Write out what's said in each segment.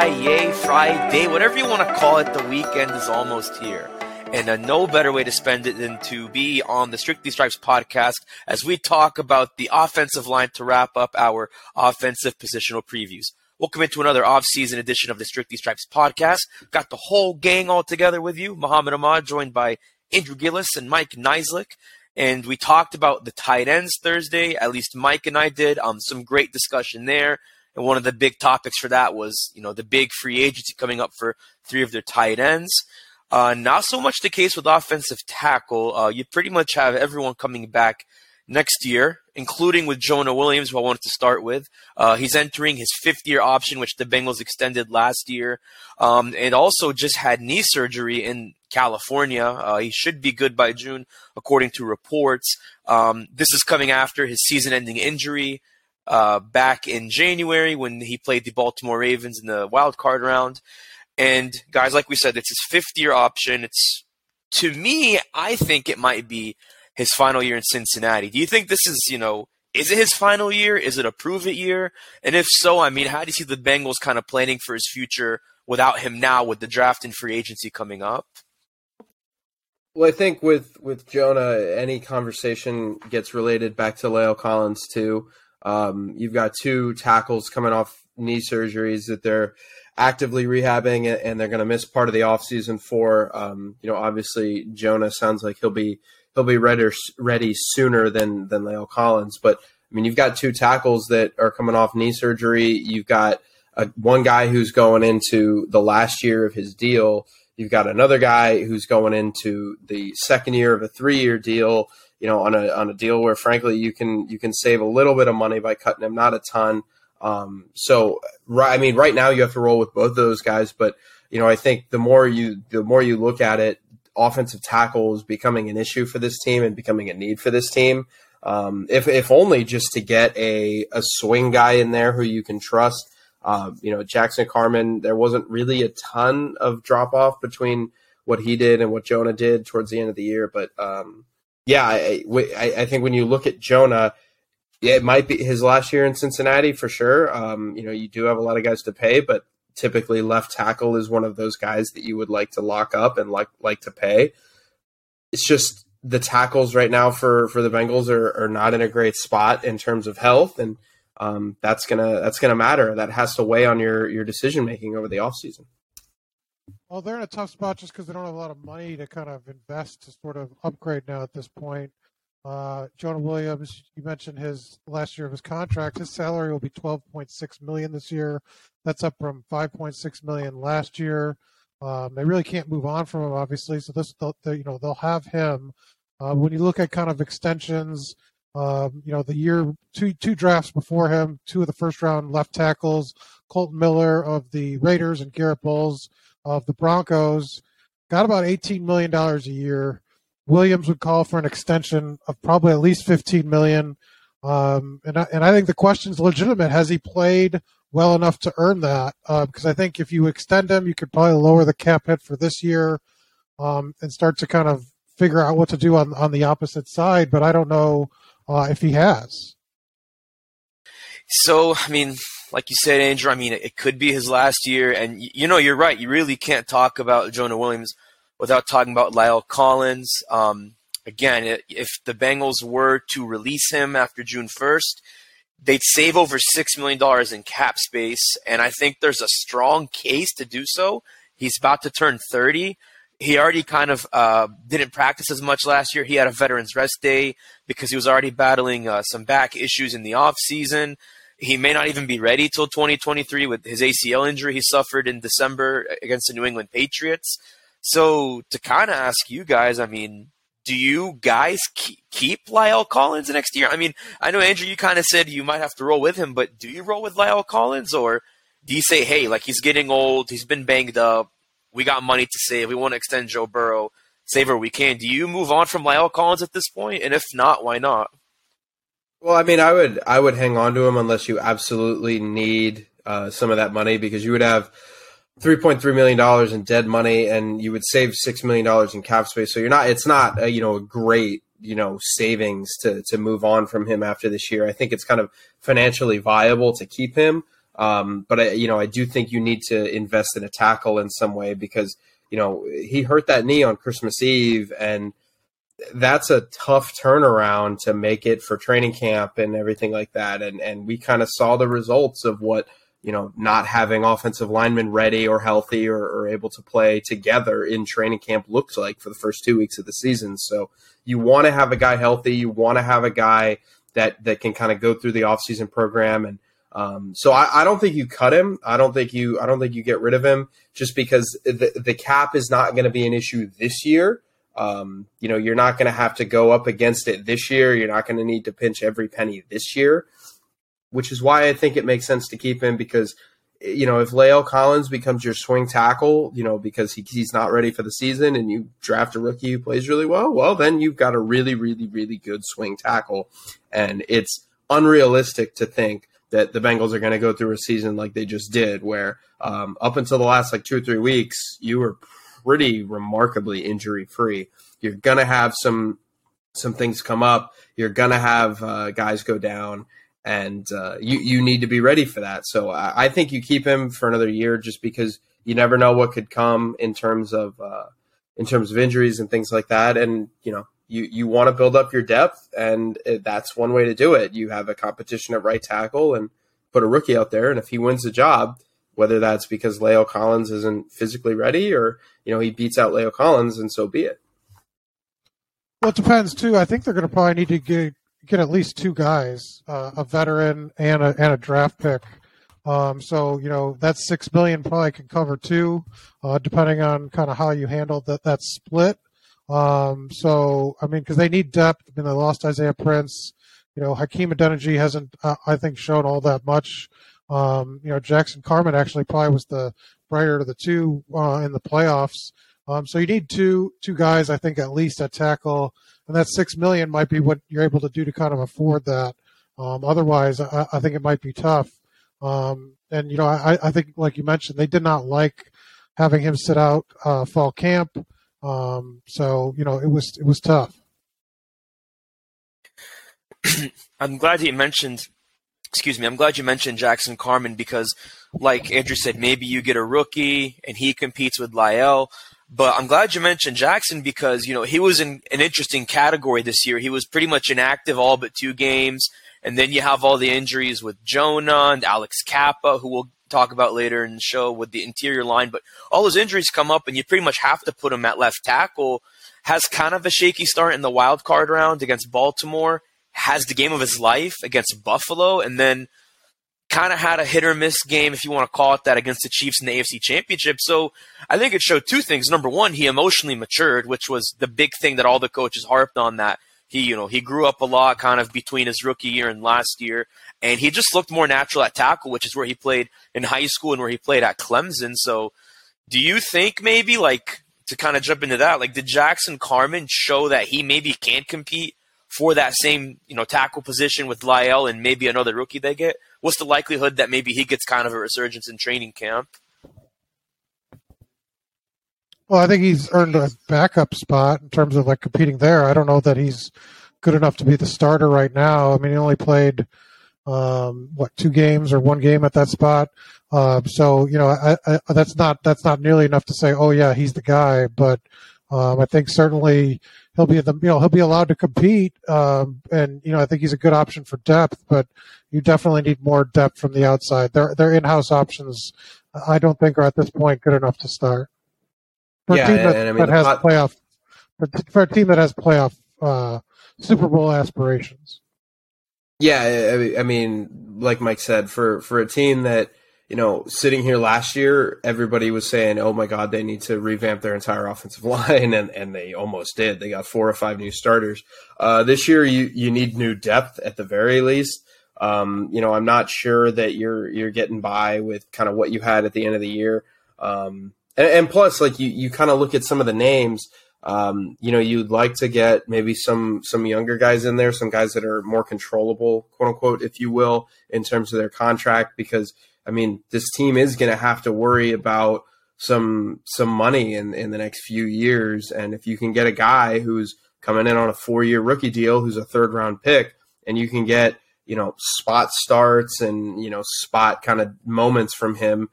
Friday, Friday, whatever you want to call it, the weekend is almost here. And uh, no better way to spend it than to be on the Strictly Stripes podcast as we talk about the offensive line to wrap up our offensive positional previews. Welcome into another off-season edition of the Strictly Stripes podcast. Got the whole gang all together with you. Muhammad Ahmad joined by Andrew Gillis and Mike Niziolek. And we talked about the tight ends Thursday. At least Mike and I did. Um, some great discussion there. And one of the big topics for that was, you know, the big free agency coming up for three of their tight ends. Uh, not so much the case with offensive tackle. Uh, you pretty much have everyone coming back next year, including with Jonah Williams, who I wanted to start with. Uh, he's entering his fifth year option, which the Bengals extended last year, um, and also just had knee surgery in California. Uh, he should be good by June, according to reports. Um, this is coming after his season ending injury. Uh, back in January when he played the Baltimore Ravens in the wild card round. And guys, like we said, it's his fifth year option. It's to me, I think it might be his final year in Cincinnati. Do you think this is, you know, is it his final year? Is it a prove it year? And if so, I mean, how do you see the Bengals kind of planning for his future without him now with the draft and free agency coming up? Well, I think with with Jonah, any conversation gets related back to La'el Collins too. Um, you've got two tackles coming off knee surgeries that they're actively rehabbing and they're going to miss part of the offseason for. Um, you know, obviously Jonah sounds like he'll be he'll be ready ready sooner than than La'el Collins. But I mean, you've got two tackles that are coming off knee surgery. You've got a, one guy who's going into the last year of his deal. You've got another guy who's going into the second year of a three year deal you know, on a on a deal where frankly you can you can save a little bit of money by cutting him, not a ton. Um, so right, I mean, right now you have to roll with both of those guys, but you know, I think the more you the more you look at it, offensive tackle is becoming an issue for this team and becoming a need for this team. Um, if if only just to get a a swing guy in there who you can trust. Uh, you know, Jackson Carman, there wasn't really a ton of drop off between what he did and what Jonah did towards the end of the year, but um, yeah, I, I, think when you look at Jonah, it might be his last year in Cincinnati for sure. Um, you know, you do have a lot of guys to pay, but typically left tackle is one of those guys that you would like to lock up and like like to pay. It's just the tackles right now for for the Bengals are, are not in a great spot in terms of health, and um, that's gonna that's gonna matter. That has to weigh on your your decision making over the offseason. Well, they're in a tough spot just because they don't have a lot of money to kind of invest to sort of upgrade now at this point. Uh, Jonah Williams, you mentioned his last year of his contract. His salary will be 12.6 million this year. That's up from 5.6 million last year. Um, they really can't move on from him, obviously. So this, you know, they'll have him. Uh, when you look at kind of extensions, um, you know, the year two two drafts before him, two of the first round left tackles, Kolton Miller of the Raiders and Garett Bolles of the Broncos, got about $18 million a year. Williams would call for an extension of probably at least 15 million. Um, and I, and I think the question is legitimate. Has he played well enough to earn that? Uh, because I think if you extend him, you could probably lower the cap hit for this year, um, and start to kind of figure out what to do on on the opposite side. But I don't know uh, if he has. So, I mean, like you said, Andrew, I mean, it, could be his last year. And, you know, you're right. You really can't talk about Jonah Williams without talking about La'el Collins. Um, again, if the Bengals were to release him after June 1st, they'd save over $6 million in cap space. And I think there's a strong case to do so. He's about to turn 30. He already kind of uh, didn't practice as much last year. He had a veterans rest day because he was already battling uh, some back issues in the off season he may not even be ready till 2023 with his ACL injury he suffered in December against the New England Patriots. So to kind of ask you guys, I mean, do you guys keep La'el Collins next year? I mean, I know Andrew, you kind of said you might have to roll with him, but do you roll with La'el Collins or do you say, hey, like he's getting old, he's been banged up, we got money to save, we want to extend Joe Burrow, save where we can. Do you move on from La'el Collins at this point? And if not, why not? Well, I mean, I would I would hang on to him unless you absolutely need uh, some of that money because you would have three point three million dollars in dead money and you would save six million dollars in cap space. So you're not it's not a, you know a great you know savings to to move on from him after this year. I think it's kind of financially viable to keep him. Um, but I, you know, I do think you need to invest in a tackle in some way because you know he hurt that knee on Christmas Eve, and that's a tough turnaround to make it for training camp and everything like that. And and we kind of saw the results of what you know not having offensive linemen ready or healthy or, or able to play together in training camp looks like for the first two weeks of the season. So you want to have a guy healthy. You want to have a guy that that can kind of go through the offseason program and um, so I, I, don't think you cut him. I don't think you I don't think you get rid of him just because the the cap is not going to be an issue this year. Um, you know, you're not going to have to go up against it this year. You're not going to need to pinch every penny this year, which is why I think it makes sense to keep him because you know, if La'el Collins becomes your swing tackle, you know, because he, he's not ready for the season and you draft a rookie who plays really well, well, then you've got a really, really, really good swing tackle. And it's unrealistic to think that the Bengals are going to go through a season like they just did, where um, up until the last like two or three weeks, you were pretty remarkably injury free. You're to have some some things come up. You're to have uh, guys go down and uh, you you need to be ready for that. So I, I, think you keep him for another year just because you never know what could come in terms of uh, in terms of injuries and things like that. And you know you you want to build up your depth, and that's one way to do it. You have a competition at right tackle and put a rookie out there, and if he wins the job. Whether that's because La'el Collins isn't physically ready, or you know he beats out La'el Collins, and so be it. Well, it depends too. I think they're going to probably need to get get at least two guys, uh, a veteran and a and a draft pick. Um, so you know that six million probably can cover two, uh, depending on kind of how you handle that that split. Um, so I mean, because they need depth. I mean, they lost Isaiah Prince. You know, Hakeem Adeniji hasn't, uh, I think, shown all that much. Um, you know, Jackson Carman actually probably was the brighter of the two uh, in the playoffs. Um, so you need two two guys, I think, at least at tackle and that six million might be what you're able to do to kind of afford that. Um, otherwise, I, I, think it might be tough. Um, and you know, I, I, think, like you mentioned, they did not like having him sit out uh, fall camp. Um, so you know, it was it was tough. I'm glad you mentioned. Excuse me. I'm glad you mentioned Jackson Carman because, like Andrew said, maybe you get a rookie and he competes with La'el. But I'm glad you mentioned Jackson because, you know, he was in an interesting category this year. He was pretty much inactive all but two games. And then you have all the injuries with Jonah and Alex Cappa, who we'll talk about later in the show with the interior line. But all those injuries come up, and you pretty much have to put him at left tackle. Has kind of a shaky start in the wild card round against Baltimore. Has the game of his life against Buffalo, and then kind of had a hit or miss game, if you want to call it that, against the Chiefs in the AFC Championship. So I think it showed two things. Number one, he emotionally matured, which was the big thing that all the coaches harped on. That he, you know, he grew up a lot, kind of between his rookie year and last year, and he just looked more natural at tackle, which is where he played in high school and where he played at Clemson. So, do you think maybe like to kind of jump into that, like did Jackson Carman show that he maybe can't compete for that same you know tackle position with La'el and maybe another rookie they get? What's the likelihood that maybe he gets kind of a resurgence in training camp? Well, I think he's earned a backup spot in terms of like competing there. I don't know that he's good enough to be the starter right now. I mean, he only played um, what two games or one game at that spot. Uh, so you know, I, I, that's not that's not nearly enough to say, oh yeah, he's the guy. But um, I think certainly he'll be the you know he'll be allowed to compete, um, and you know I think he's a good option for depth, but you definitely need more depth from the outside. Their their in house options, I don't think are at this point good enough to start. For yeah, a team that, and, I mean, that has pot- playoff for a team that has playoff uh, Super Bowl aspirations. Yeah, I mean, like Mike said, for for a team that you know, sitting here last year, everybody was saying, "Oh my God, they need to revamp their entire offensive line," and and they almost did. They got four or five new starters. Uh, this year, you you need new depth at the very least. Um, you know, I'm not sure that you're you're getting by with kind of what you had at the end of the year. Um, and, and, plus, like you you kind of look at some of the names. Um, you know, you'd like to get maybe some some younger guys in there, some guys that are more controllable, quote unquote, if you will, in terms of their contract, because I mean, this team is going to have to worry about some some money in in the next few years, and if you can get a guy who's coming in on a four year rookie deal, who's a third round pick, and you can get you know spot starts and you know spot kind of moments from him,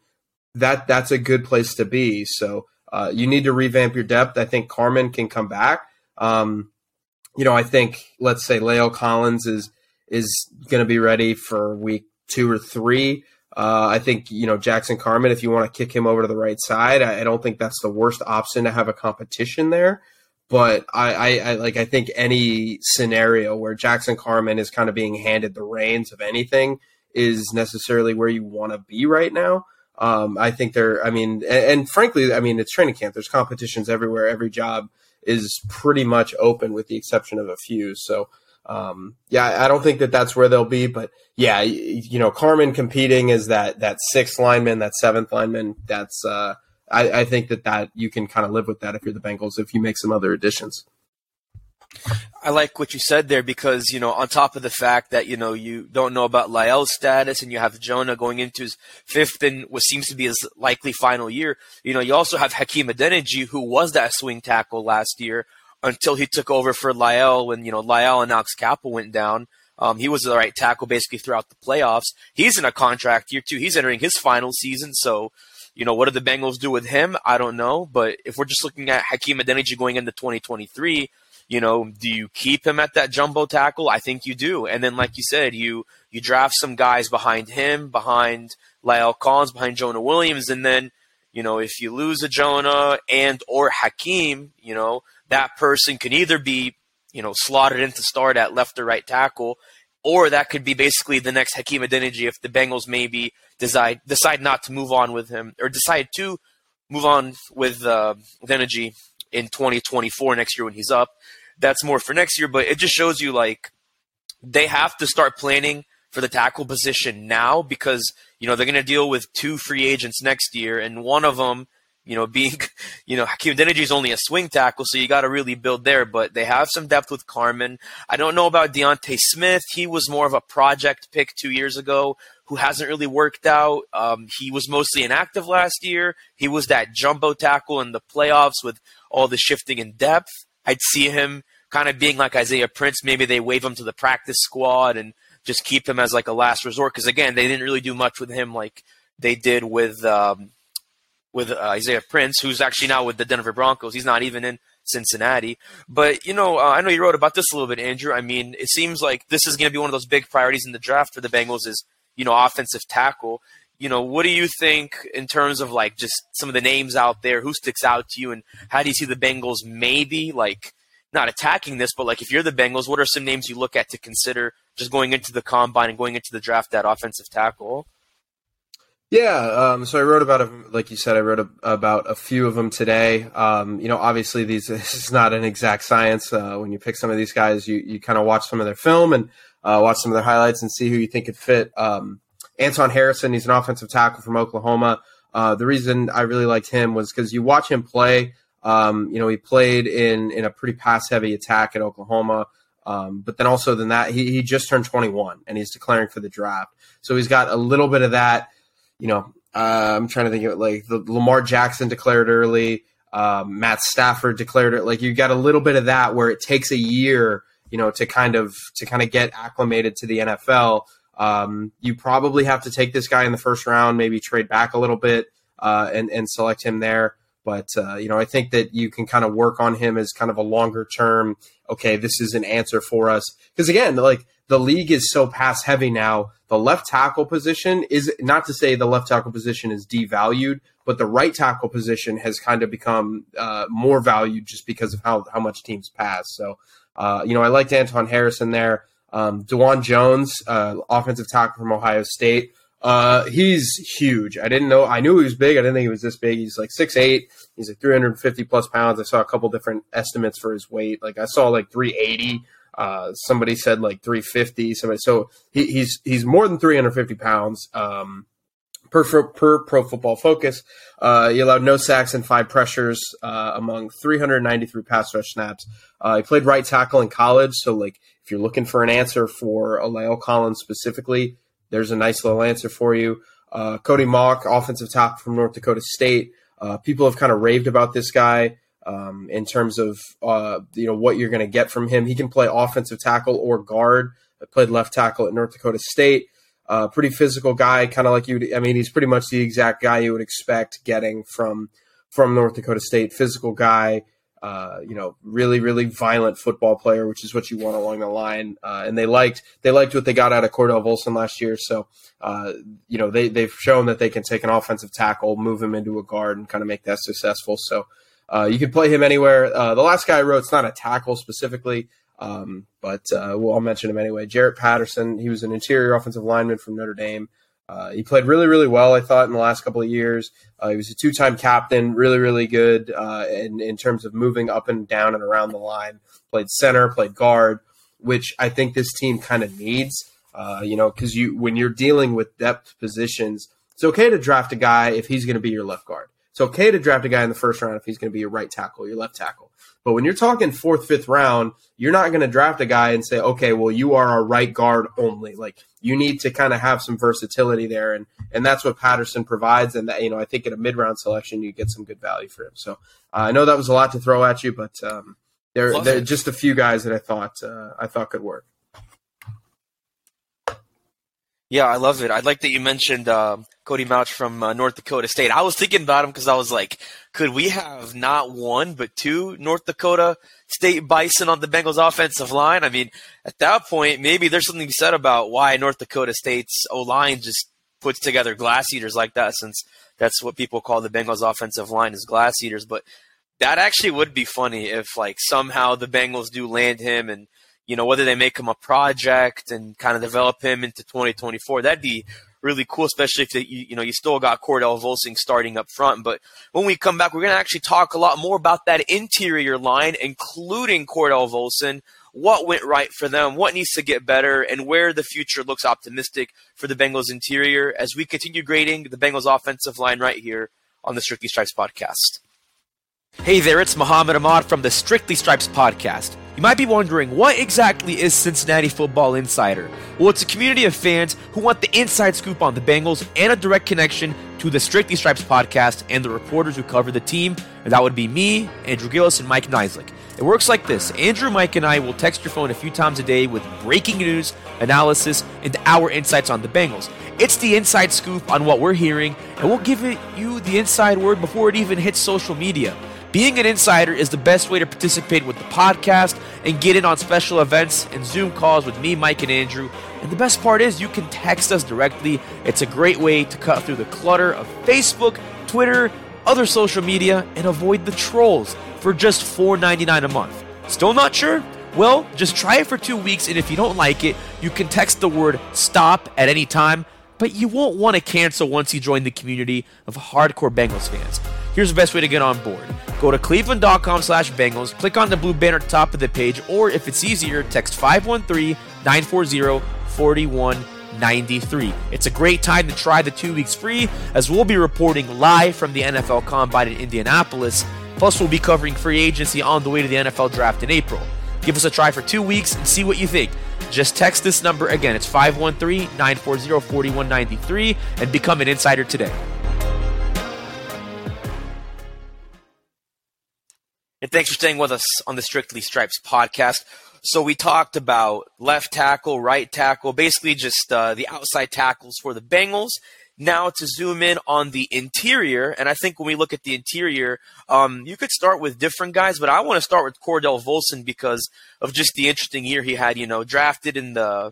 that that's a good place to be. So uh, you need to revamp your depth. I think Carman can come back. Um, you know, I think let's say La'el Collins is is going to be ready for week two or three. Uh, I think you know Jackson Carman. If you want to kick him over to the right side, I, I, don't think that's the worst option to have a competition there. But I, I, I, like I think any scenario where Jackson Carman is kind of being handed the reins of anything is necessarily where you want to be right now. Um, I think there. I mean, and, and, frankly, I mean it's training camp. There's competitions everywhere. Every job is pretty much open, with the exception of a few. So um, yeah, I don't think that that's where they'll be, but yeah, you know, Carman competing is that that sixth lineman, that seventh lineman. That's uh, I, I think that that you can kind of live with that if you're the Bengals if you make some other additions. I like what you said there because, you know, on top of the fact that, you know, you don't know about La'el's status and you have Jonah going into his fifth and what seems to be his likely final year, you know, you also have Hakeem Adeniji, who was that swing tackle last year, until he took over for La'el when you know La'el and Alex Cappa went down. Um, he was the right tackle basically throughout the playoffs. He's in a contract year too. He's entering his final season. So, you know, what do the Bengals do with him? I don't know. But if we're just looking at Hakeem Adeniji going into 2023, you know, do you keep him at that jumbo tackle? I think you do. And then, like you said, you you draft some guys behind him, behind La'el Collins, behind Jonah Williams, and then, you know, if you lose a Jonah and or Hakeem, you know, that person can either be, you know, slotted in to start at left or right tackle, or that could be basically the next Hakeem Adeniji if the Bengals maybe decide decide not to move on with him or decide to move on with uh, Adeniji in 2024 next year when he's up. That's more for next year, but it just shows you like they have to start planning for the tackle position now because you know they're going to deal with two free agents next year, and one of them you know, being, you know, Hakeem Adeniji is only a swing tackle, so you got to really build there. But they have some depth with Carman. I don't know about D'Ante Smith. He was more of a project pick two years ago who hasn't really worked out. Um, he was mostly inactive last year. He was that jumbo tackle in the playoffs with all the shifting in depth. I'd see him kind of being like Isaiah Prince. Maybe they wave him to the practice squad and just keep him as like a last resort. Because again, they didn't really do much with him like they did with um, with uh, Isaiah Prince, who's actually now with the Denver Broncos. He's not even in Cincinnati. But, you know, uh, I know you wrote about this a little bit, Andrew. I mean, it seems like this is going to be one of those big priorities in the draft for the Bengals is, you know, offensive tackle. You know, what do you think in terms of like just some of the names out there? Who sticks out to you? And how do you see the Bengals maybe like not attacking this, but like if you're the Bengals, what are some names you look at to consider just going into the combine and going into the draft at offensive tackle? Yeah, um, so I wrote about a, like you said, I wrote a, about a few of them today. Um, you know, obviously these this is not an exact science. Uh, when you pick some of these guys, you you kind of watch some of their film and uh, watch some of their highlights and see who you think could fit. Um, Anton Harrison, he's an offensive tackle from Oklahoma. Uh, the reason I really liked him was because you watch him play. Um, you know, he played in in a pretty pass heavy attack at Oklahoma. Um, but then also than that, he, he just turned 21 and he's declaring for the draft. So he's got a little bit of that you know, uh, I'm trying to think of it like the Lamar Jackson declared early, um, Matt Stafford declared it. Like you got a little bit of that where it takes a year, you know, to kind of to kind of get acclimated to the NFL. Um, you probably have to take this guy in the first round, maybe trade back a little bit uh, and and select him there. But uh, you know, I think that you can kind of work on him as kind of a longer term. Okay, this is an answer for us because again, like the league is so pass heavy now. The left tackle position is not to say the left tackle position is devalued, but the right tackle position has kind of become uh, more valued just because of how, how much teams pass. So, uh, you know, I liked Anton Harrison there. Um, Dawand Jones, uh, offensive tackle from Ohio State. Uh, he's huge. I didn't know. I knew he was big. I didn't think he was this big. He's like six eight. He's like 350 plus pounds. I saw a couple different estimates for his weight. Like I saw like 380 uh, somebody said like 350. Somebody, so he, he's he's more than 350 pounds. Um, per per Pro Football Focus, uh, he allowed no sacks and five pressures uh, among 393 pass rush snaps. Uh, he played right tackle in college, so like if you're looking for an answer for La'el Collins specifically, there's a nice little answer for you. Uh, Cody Mauch, offensive tackle from North Dakota State. Uh, people have kind of raved about this guy um, in terms of uh, you know what you're going to get from him. He can play offensive tackle or guard. played left tackle at North Dakota State. Uh, pretty physical guy, kind of like you. I mean, he's pretty much the exact guy you would expect getting from from North Dakota State. Physical guy, uh, you know, really, really violent football player, which is what you want along the line. Uh, and they liked they liked what they got out of Cordell Volson last year. So, uh, you know, they they've shown that they can take an offensive tackle, move him into a guard, and kind of make that successful. So, uh, you can play him anywhere. Uh, the last guy I wrote, it's not a tackle specifically, um, but uh, well, I'll mention him anyway. Jarrett Patterson. He was an interior offensive lineman from Notre Dame. Uh, he played really, really well, I thought, in the last couple of years. Uh, he was a two time captain, really, really good uh, in, in terms of moving up and down and around the line. Played center, played guard, which I think this team kind of needs. Uh, you know, because you when you're dealing with depth positions, it's okay to draft a guy if he's going to be your left guard. It's okay to draft a guy in the first round if he's going to be your right tackle, your left tackle. But when you're talking fourth, fifth round, you're not going to draft a guy and say, okay, well, you are a right guard only. Like you need to kind of have some versatility there, and and that's what Patterson provides. And that you know, I think in a mid round selection, you get some good value for him. So uh, I know that was a lot to throw at you, but um, there there are just a few guys that I thought uh, I thought could work. Yeah, I love it. I like that you mentioned uh, Cody Mauch from uh, North Dakota State. I was thinking about him because I was like, could we have not one but two North Dakota State Bison on the Bengals offensive line? I mean, at that point, maybe there's something to be said about why North Dakota State's O line just puts together glass eaters like that, since that's what people call the Bengals offensive line is glass eaters. But that actually would be funny if like somehow the Bengals do land him and you know, whether they make him a project and kind of develop him into 2024, that'd be really cool, especially if they, you, you know you still got Cordell Volson starting up front. But when we come back, we're going to actually talk a lot more about that interior line, including Cordell Volson. What went right for them? What needs to get better? And where the future looks optimistic for the Bengals interior as we continue grading the Bengals offensive line right here on the Strictly Stripes podcast. Hey there, it's Muhammad Ahmad from the Strictly Stripes podcast. You might be wondering, what exactly is Cincinnati Football Insider? Well, it's a community of fans who want the inside scoop on the Bengals and a direct connection to the Strictly Stripes podcast and the reporters who cover the team. And that would be me, Andrew Gillis, and Mike Niziolek. It works like this Andrew, Mike, and I will text your phone a few times a day with breaking news, analysis, and our insights on the Bengals. It's the inside scoop on what we're hearing, and we'll give you the inside word before it even hits social media. Being an insider is the best way to participate with the podcast and get in on special events and Zoom calls with me, Mike, and Andrew. And the best part is you can text us directly. It's a great way to cut through the clutter of Facebook, Twitter, other social media, and avoid the trolls for just $4.99 a month. Still not sure? Well, just try it for two weeks, and if you don't like it, you can text the word STOP at any time, but you won't want to cancel once you join the community of hardcore Bengals fans. Here's the best way to get on board. Go to cleveland.com slash Bengals, click on the blue banner top of the page, or if it's easier, text 513-940-4193. It's a great time to try the two weeks free, as we'll be reporting live from the NFL Combine in Indianapolis. Plus, we'll be covering free agency on the way to the NFL Draft in April. Give us a try for two weeks and see what you think. Just text this number again. It's 513 940 4193 and become an insider today. And thanks for staying with us on the Strictly Stripes podcast. So we talked about left tackle, right tackle, basically just uh, the outside tackles for the Bengals. Now to zoom in on the interior, and I think when we look at the interior, um, you could start with different guys, but I want to start with Cordell Volson because of just the interesting year he had. You know, drafted in the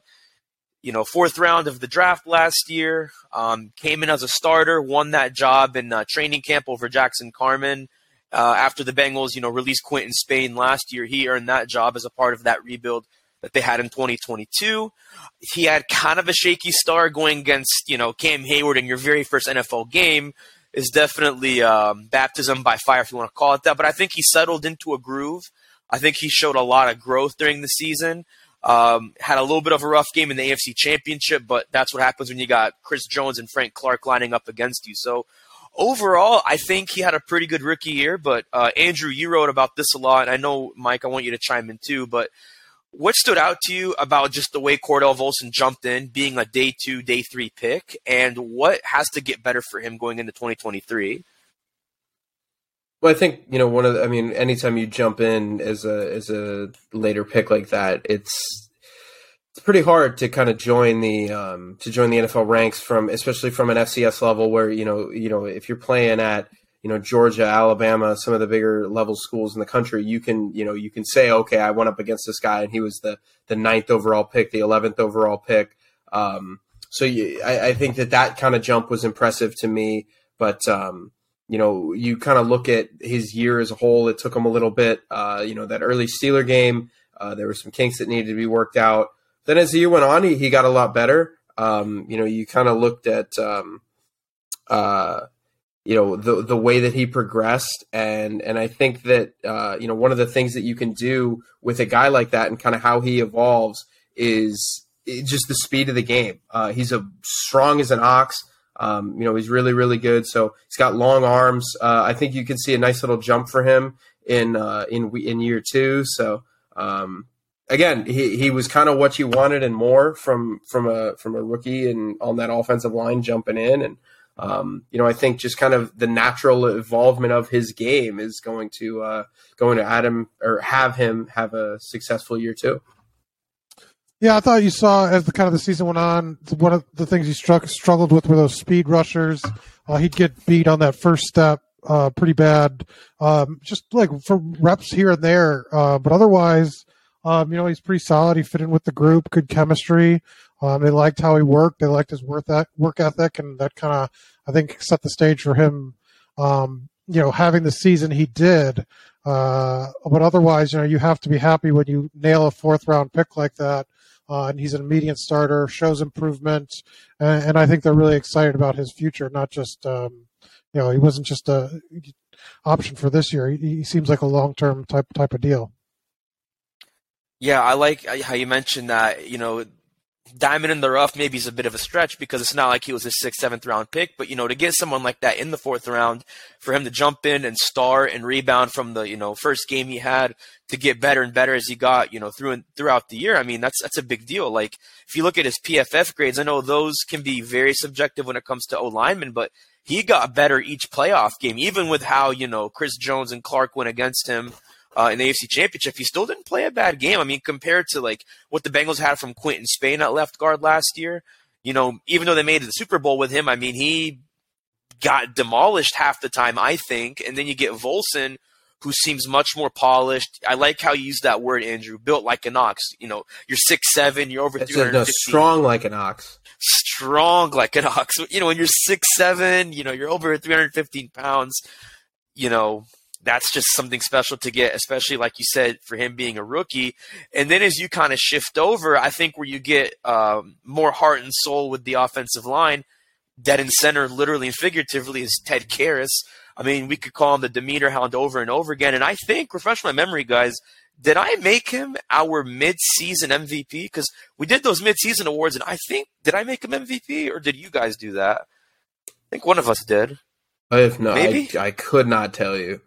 you know fourth round of the draft last year, um, came in as a starter, won that job in uh, training camp over Jackson Carman. Uh, after the Bengals, you know, released Quinton Spain last year, he earned that job as a part of that rebuild that they had in 2022. He had kind of a shaky start going against, you know, Cam Heyward in your very first NFL game is definitely um, baptism by fire, if you want to call it that. But I think he settled into a groove. I think he showed a lot of growth during the season. Um, had a little bit of a rough game in the AFC Championship, but that's what happens when you got Chris Jones and Frank Clark lining up against you. So overall, I think he had a pretty good rookie year. But uh, Andrew, you wrote about this a lot, and I know Mike, I want you to chime in too. But what stood out to you about just the way Cordell Volson jumped in, being a day two, day three pick, and what has to get better for him going into 2023? Well, I think you know one of the, I mean, anytime you jump in as a as a later pick like that, it's it's pretty hard to kind of join the um, to join the NFL ranks from especially from an FCS level where you know you know if you're playing at you know Georgia, Alabama, some of the bigger level schools in the country, you can you know you can say okay, I went up against this guy and he was the the ninth overall pick, the eleventh overall pick. Um, so you, I, I, think that that kind of jump was impressive to me, but um, you know you kind of look at his year as a whole. It took him a little bit. Uh, you know that early Steeler game, uh, there were some kinks that needed to be worked out then as the year went on, he, he got a lot better. Um, you know, you kind of looked at, um, uh, you know, the the way that he progressed, and and I think that uh, you know one of the things that you can do with a guy like that and kind of how he evolves is just the speed of the game. Uh, he's a strong as an ox. Um, you know, he's really, really good. So he's got long arms. Uh, I think you can see a nice little jump for him in uh, in in year two. So um, again, he, he was kind of what you wanted and more from from a from a rookie and on that offensive line jumping in and um, you know I think just kind of the natural evolvement of his game is going to uh, going to add him or have him have a successful year too. Yeah, I thought you saw as the kind of the season went on, one of the things he struck, struggled with were those speed rushers. Uh, he'd get beat on that first step uh, pretty bad, um, just like for reps here and there. Uh, but otherwise, um, you know, he's pretty solid. He fit in with the group, good chemistry. Um, they liked how he worked. They liked his work ethic, and that kind of, I think, set the stage for him. Um, you know, having the season he did. Uh, but otherwise, you know, you have to be happy when you nail a fourth round pick like that. Uh, and he's an immediate starter, shows improvement, and, and, I think they're really excited about his future. Not just, um, you know, he wasn't just a option for this year. He, he seems like a long term type type of deal. Yeah, I like uh, how you mentioned that, you know, diamond in the rough maybe is a bit of a stretch because it's not like he was a sixth, seventh round pick. But you know, to get someone like that in the fourth round, for him to jump in and star and rebound from the you know first game he had to get better and better as he got you know through and throughout the year. I mean, that's that's a big deal. Like if you look at his PFF grades, I know those can be very subjective when it comes to O linemen, but he got better each playoff game, even with how you know Chris Jones and Clark went against him uh, in the AFC Championship, he still didn't play a bad game. I mean, compared to like what the Bengals had from Quinton Spain at left guard last year, you know, even though they made the Super Bowl with him, I mean, he got demolished half the time, I think. And then you get Volson, who seems much more polished. I like how you use that word, Andrew. Built like an ox. You know, you're six seven. You're over three hundred. No, strong like an ox. Strong like an ox. You know, when you're six seven, you know, you're over 315 pounds. You know, that's just something special to get, especially like you said, for him being a rookie. And then as you kind of shift over, I think where you get um, more heart and soul with the offensive line, dead in center, literally and figuratively, is Ted Karras. I mean, we could call him the Demeanor Hound over and over again. And I think, refresh my memory, guys, did I make him our mid-season MVP? Because we did those mid-season awards, and I think did I make him MVP or did you guys do that? I think one of us did. I have no. Maybe I, I could not tell you.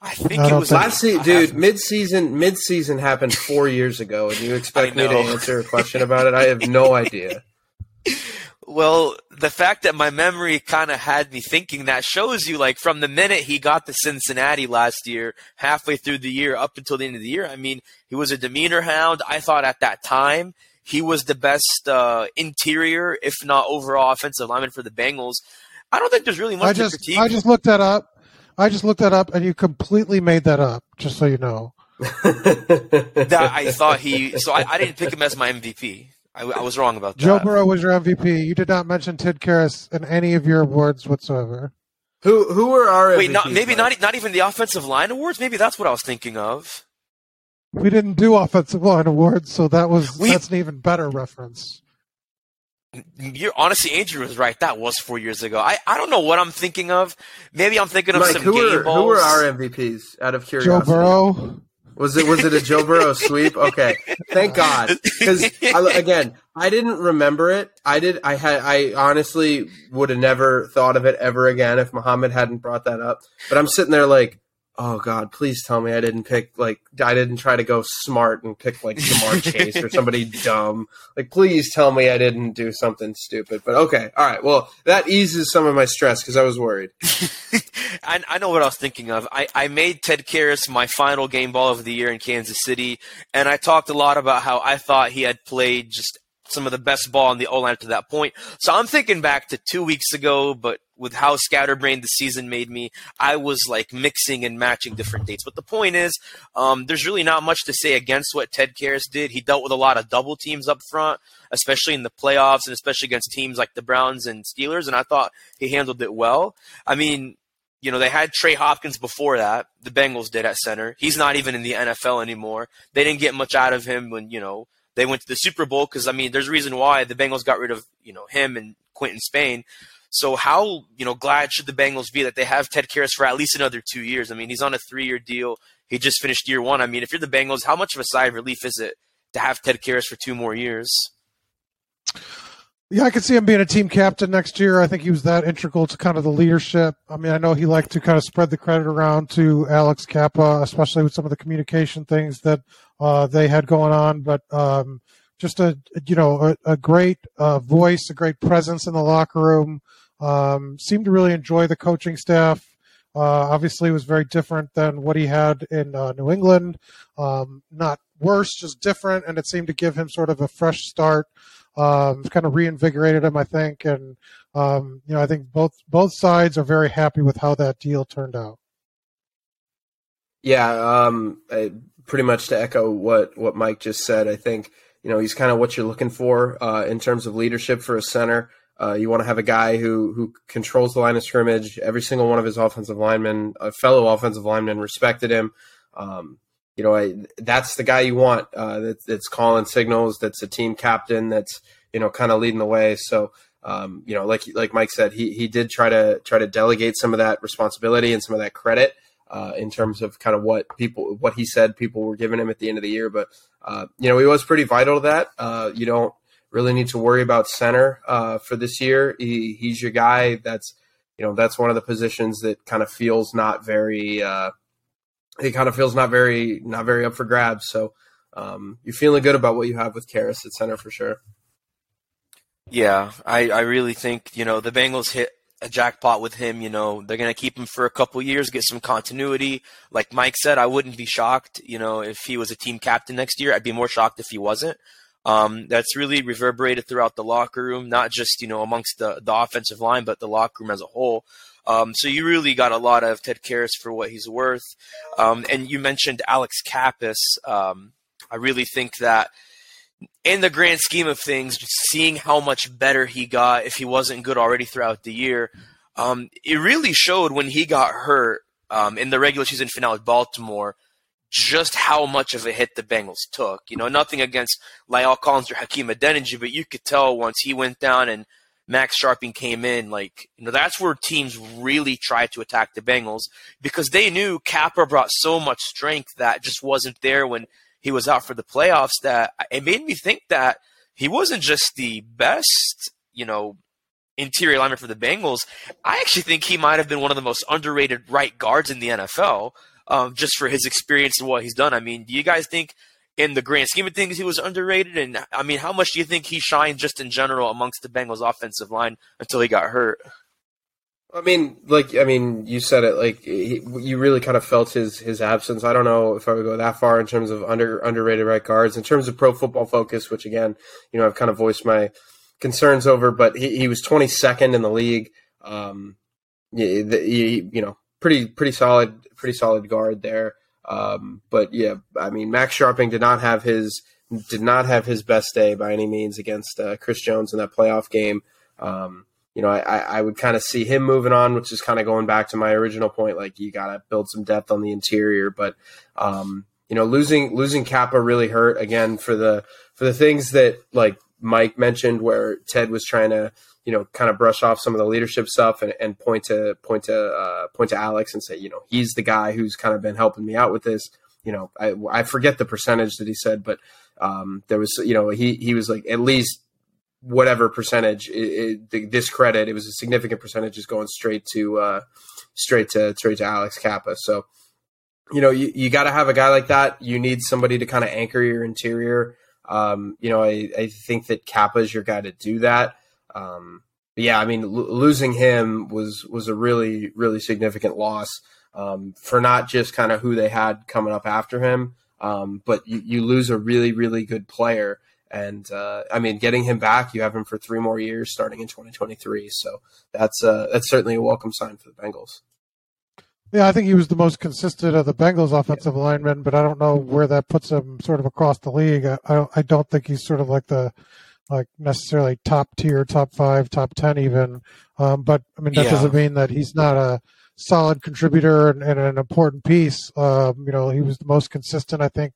I think I it was last season, dude. Mid season, mid season happened four years ago, and you expect me to answer a question about it? I have no idea. Well, the fact that my memory kind of had me thinking that shows you, like, from the minute he got to Cincinnati last year, halfway through the year, up until the end of the year. I mean, he was a demeanor hound. I thought at that time he was the best uh, interior, if not overall offensive lineman for the Bengals. I don't think there's really much I just, I just looked that up. I just looked that up, and you completely made that up. Just so you know. that I thought he. So I, I, didn't pick him as my MVP. I, I, was wrong about that. Joe Burrow was your MVP. You did not mention Ted Karras in any of your awards whatsoever. Who who were our wait? Not, maybe not not even the offensive line awards. Maybe that's what I was thinking of. We didn't do offensive line awards, so that was we, that's an even better reference. You're honestly, Andrew was right. That was four years ago. I, I don't know what I'm thinking of. Maybe I'm thinking of Mike, some who game were, balls. Who were our MVPs? Out of curiosity, Joe Burrow. Was it was it a Joe Burrow sweep? Okay, thank God. Because again, I didn't remember it. I did. I had. I honestly would have never thought of it ever again if Muhammad hadn't brought that up. But I'm sitting there like, oh god, please tell me I didn't pick like I didn't try to go smart and pick like Ja'Marr Chase or somebody dumb. Like please tell me I didn't do something stupid. But okay, all right. Well, that eases some of my stress because I was worried. I, I, know what I was thinking of. I, I made Ted Karras my final game ball of the year in Kansas City, and I talked a lot about how I thought he had played just some of the best ball in the O line to that point. So I'm thinking back to two weeks ago, but with how scatterbrained the season made me, I was like mixing and matching different dates. But the point is, um, there's really not much to say against what Ted Karras did. He dealt with a lot of double teams up front, especially in the playoffs and especially against teams like the Browns and Steelers. And I thought he handled it well. I mean, you know, they had Trey Hopkins before that. The Bengals did at center. He's not even in the NFL anymore. They didn't get much out of him when, you know, they went to the Super Bowl because I mean, there's a reason why the Bengals got rid of you know him and Quinton Spain. So how you know glad should the Bengals be that they have Ted Karras for at least another two years? I mean, he's on a three-year deal. He just finished year one. I mean, if you're the Bengals, how much of a sigh of relief is it to have Ted Karras for two more years? Yeah, I could see him being a team captain next year. I think he was that integral to kind of the leadership. I mean, I know he liked to kind of spread the credit around to Alex Cappa, especially with some of the communication things that uh, they had going on. But um, just a you know a, a great uh, voice, a great presence in the locker room. Um, seemed to really enjoy the coaching staff. Uh, obviously, was very different than what he had in uh, New England. Um, not worse, just different, and it seemed to give him sort of a fresh start um, kind of reinvigorated him, I think, and um, you know, I think both both sides are very happy with how that deal turned out. Yeah, um, I, pretty much to echo what what Mike just said. I think you know he's kind of what you're looking for uh, in terms of leadership for a center. Uh, you want to have a guy who who controls the line of scrimmage. Every single one of his offensive linemen, a fellow offensive lineman, respected him. Um, you know, I, that's the guy you want. Uh, that, that's calling signals. That's a team captain. That's you know, kind of leading the way. So, um, you know, like like Mike said, he he did try to try to delegate some of that responsibility and some of that credit uh, in terms of kind of what people what he said people were giving him at the end of the year. But uh, you know, he was pretty vital to that. Uh, you don't really need to worry about center uh, for this year. He, he's your guy. That's you know that's one of the positions that kind of feels not very uh, it kind of feels not very not very up for grabs. So um, you're feeling good about what you have with Karras at center for sure. Yeah, I, I really think you know the Bengals hit a jackpot with him. You know they're gonna keep him for a couple years, get some continuity. Like Mike said, I wouldn't be shocked. You know if he was a team captain next year, I'd be more shocked if he wasn't. Um, that's really reverberated throughout the locker room, not just you know amongst the the offensive line, but the locker room as a whole. Um, so you really got a lot of Ted Karras for what he's worth. Um, and you mentioned Alex Cappas. Um, I really think that in the grand scheme of things, seeing how much better he got if he wasn't good already throughout the year, um, it really showed when he got hurt um, in the regular season finale with Baltimore just how much of a hit the Bengals took. You know, nothing against La'el Collins or Hakeem Adeniji, but you could tell once he went down and Max Scharping came in, like, you know, that's where teams really tried to attack the Bengals because they knew Cappa brought so much strength that just wasn't there when he was out for the playoffs that it made me think that he wasn't just the best, you know, interior lineman for the Bengals. I actually think he might have been one of the most underrated right guards in the NFL, um, just for his experience and what he's done. I mean, do you guys think in the grand scheme of things, he was underrated. And I mean, how much do you think he shined just in general amongst the Bengals offensive line until he got hurt? I mean, like, I mean, you said it. Like, he, you really kind of felt his his absence. I don't know if I would go that far in terms of under underrated right guards. In terms of Pro Football Focus, which again, you know, I've kind of voiced my concerns over, but he, he was 22nd in the league. Um, he, he, you know, pretty pretty solid, pretty solid guard there. Um, but yeah, I mean, Max Scharping did not have his did not have his best day by any means against uh, Chris Jones in that playoff game. Um, you know, I, I would kind of see him moving on, which is kind of going back to my original point. Like you got to build some depth on the interior, but um, you know, losing losing Cappa really hurt again for the for the things that like Mike mentioned, where Ted was trying to you know, kind of brush off some of the leadership stuff and, and point to point to uh, point to Alex and say, you know, he's the guy who's kind of been helping me out with this. You know, I, I forget the percentage that he said, but um, there was, you know, he he was like at least whatever percentage it, it, this credit. It was a significant percentage is going straight to uh, straight to straight to Alex Cappa So you know, you, you got to have a guy like that. You need somebody to kind of anchor your interior. Um, you know, I, I think that Cappa is your guy to do that. Um, yeah, I mean, l- losing him was was a really really significant loss um, for not just kind of who they had coming up after him, um, but you, you lose a really really good player. And uh, I mean, getting him back, you have him for three more years, starting in 2023. So that's uh, that's certainly a welcome sign for the Bengals. Yeah, I think he was the most consistent of the Bengals offensive yeah. linemen, but I don't know where that puts him sort of across the league. I, I, I don't think he's sort of like the like necessarily top tier, top five, top ten even. Um, but I mean that yeah. doesn't mean that he's not a solid contributor and, and an important piece. Um, you know, he was the most consistent, I think,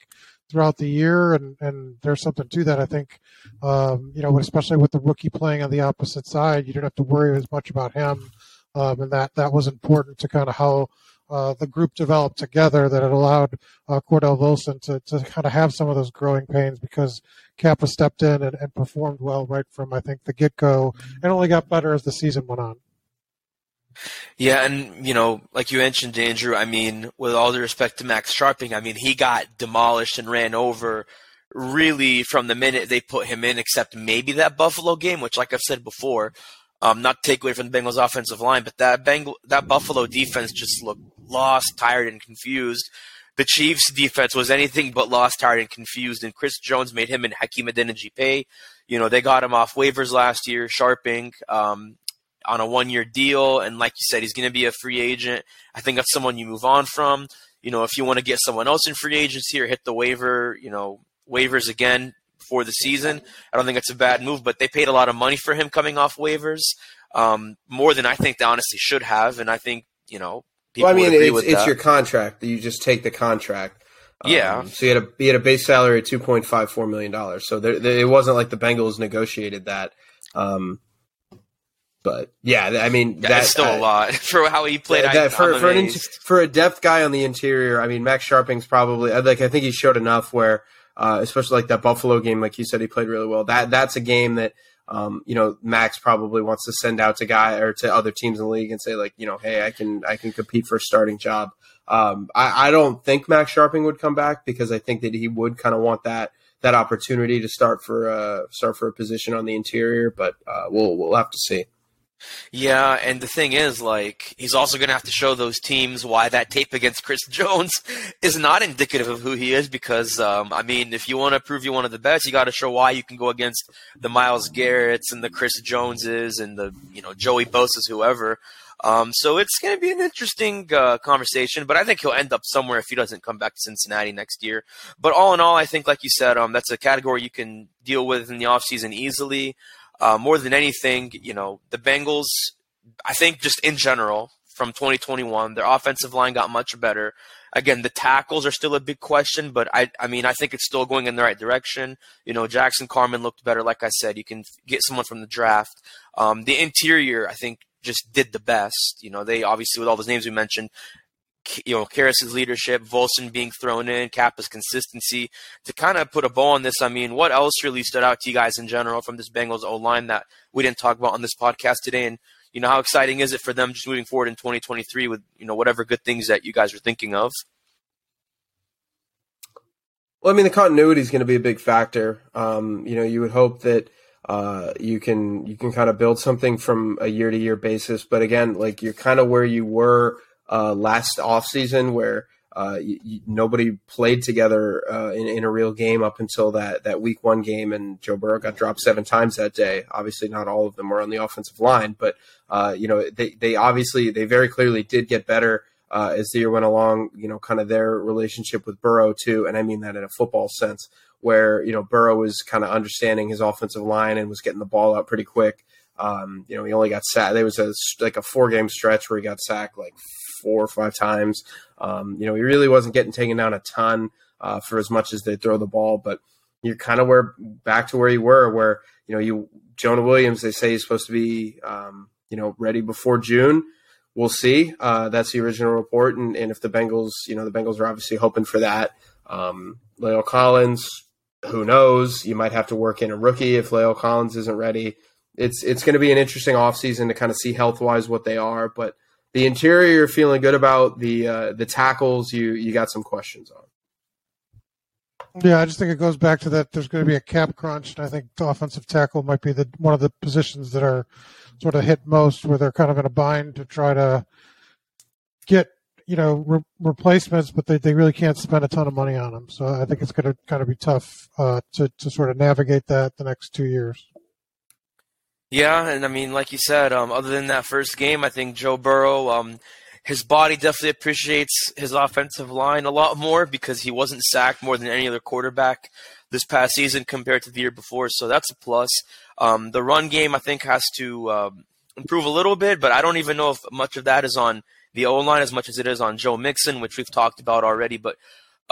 throughout the year, and and there's something to that. I think, um, you know, especially with the rookie playing on the opposite side, you don't have to worry as much about him um, and that that was important to kind of how uh, the group developed together that it allowed uh, Cordell Volson to, to kind of have some of those growing pains because Cappa stepped in and, and performed well right from I think the get go and only got better as the season went on. Yeah, and you know, like you mentioned, Andrew. I mean, with all due respect to Max Scharping, I mean he got demolished and ran over really from the minute they put him in, except maybe that Buffalo game, which, like I've said before, um, not take away from the Bengals offensive line, but that Bengal, that Buffalo defense just looked lost, tired, and confused. The Chiefs defense was anything but lost, tired, and confused. And Chris Jones made him and Hakeem Adeniji pay. You know, they got him off waivers last year, Scharping, um, on a one year deal. And like you said, he's going to be a free agent. I think that's someone you move on from. You know, if you want to get someone else in free agency or hit the waiver, you know, waivers again, for the season. I don't think it's a bad move, but they paid a lot of money for him coming off waivers, um, more than I think they honestly should have. And I think you know, well, I mean, it's, it's your contract. You just take the contract. Yeah. Um, so you had a you had a base salary of two point five four million dollars. So there, there, it wasn't like the Bengals negotiated that. Um, but yeah, I mean yeah, that's still uh, a lot for how he played. That, I, for for, an, for a depth guy on the interior, I mean Max Scharping's probably like I think he showed enough where uh, especially like that Buffalo game, like you said, he played really well. That that's a game that um, you know Max probably wants to send out to guy or to other teams in the league and say like, you know, hey, I can I can compete for a starting job. Um, I, I don't think Max Scharping would come back because I think that he would kind of want that that opportunity to start for uh, start for a position on the interior, but uh, we'll we'll have to see. Yeah, and the thing is, like, he's also going to have to show those teams why that tape against Chris Jones is not indicative of who he is. Because, um, I mean, if you want to prove you're one of the best, you got to show why you can go against the Myles Garrett's and the Chris Joneses and the you know Joey Bosa's, whoever. Um, so it's going to be an interesting uh, conversation, but I think he'll end up somewhere if he doesn't come back to Cincinnati next year. But all in all, I think, like you said, um, that's a category you can deal with in the offseason easily. Uh, more than anything, you know, the Bengals, I think just in general, from 2021, their offensive line got much better. Again, the tackles are still a big question, but I, I mean, I think it's still going in the right direction. You know, Jackson Carman looked better. Like I said, you can get someone from the draft. Um, the interior, I think, just did the best. You know, they obviously, with all those names we mentioned, you know, Karras's leadership, Volson being thrown in, Cappa's consistency. To kind of put a bow on this, I mean, what else really stood out to you guys in general from this Bengals O line that we didn't talk about on this podcast today? And, you know, how exciting is it for them just moving forward in 2023 with, you know, whatever good things that you guys are thinking of? Well, I mean, the continuity is going to be a big factor. Um, you know, you would hope that uh, you can you can kind of build something from a year to year basis, but again, like you're kind of where you were uh, last offseason where uh, nobody played together uh, in, in, a real game up until that, that week one game, and Joe Burrow got dropped seven times that day. Obviously, not all of them were on the offensive line, but uh, you know they they obviously they very clearly did get better uh, as the year went along. You know, kind of their relationship with Burrow too, and I mean that in a football sense, where you know Burrow was kind of understanding his offensive line and was getting the ball out pretty quick. Um, you know, he only got sacked. There was a like a four game stretch where he got sacked like four or five times. Um, you know, he really wasn't getting taken down a ton uh, for as much as they throw the ball, but you're kind of where back to where you were, where you know you Jonah Williams. They say he's supposed to be um, you know ready before June. We'll see. Uh, that's the original report, and, and if the Bengals, you know, the Bengals are obviously hoping for that. Um, La'el Collins, who knows? You might have to work in a rookie if La'el Collins isn't ready. It's it's going to be an interesting offseason to kind of see health wise what they are, but the interior you're feeling good about. The uh, the tackles you you got some questions on. Yeah, I just think it goes back to that. There's going to be a cap crunch, and I think offensive tackle might be the one of the positions that are sort of hit most, where they're kind of in a bind to try to get you know re- replacements, but they, they really can't spend a ton of money on them. So I think it's going to kind of be tough uh, to to sort of navigate that the next two years. Yeah, and I mean, like you said, um, other than that first game, I think Joe Burrow, um, his body definitely appreciates his offensive line a lot more because he wasn't sacked more than any other quarterback this past season compared to the year before. So that's a plus. Um, the run game, I think, has to um, improve a little bit, but I don't even know if much of that is on the O line as much as it is on Joe Mixon, which we've talked about already. But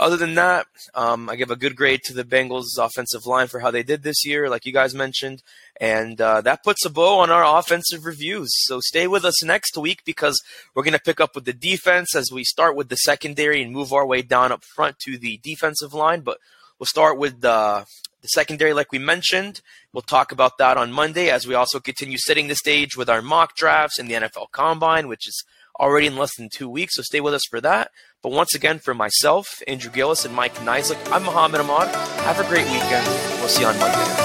other than that, um, I give a good grade to the Bengals' offensive line for how they did this year, like you guys mentioned. And uh, that puts a bow on our offensive reviews. So stay with us next week because we're going to pick up with the defense as we start with the secondary and move our way down up front to the defensive line. But we'll start with the, the secondary, like we mentioned. We'll talk about that on Monday as we also continue setting the stage with our mock drafts in the NFL Combine, which is already in less than two weeks. So stay with us for that. But once again, for myself, Andrew Gillis, and Mike Niziolek, I'm Muhammad Ahmad. Have a great weekend. We'll see you on Monday.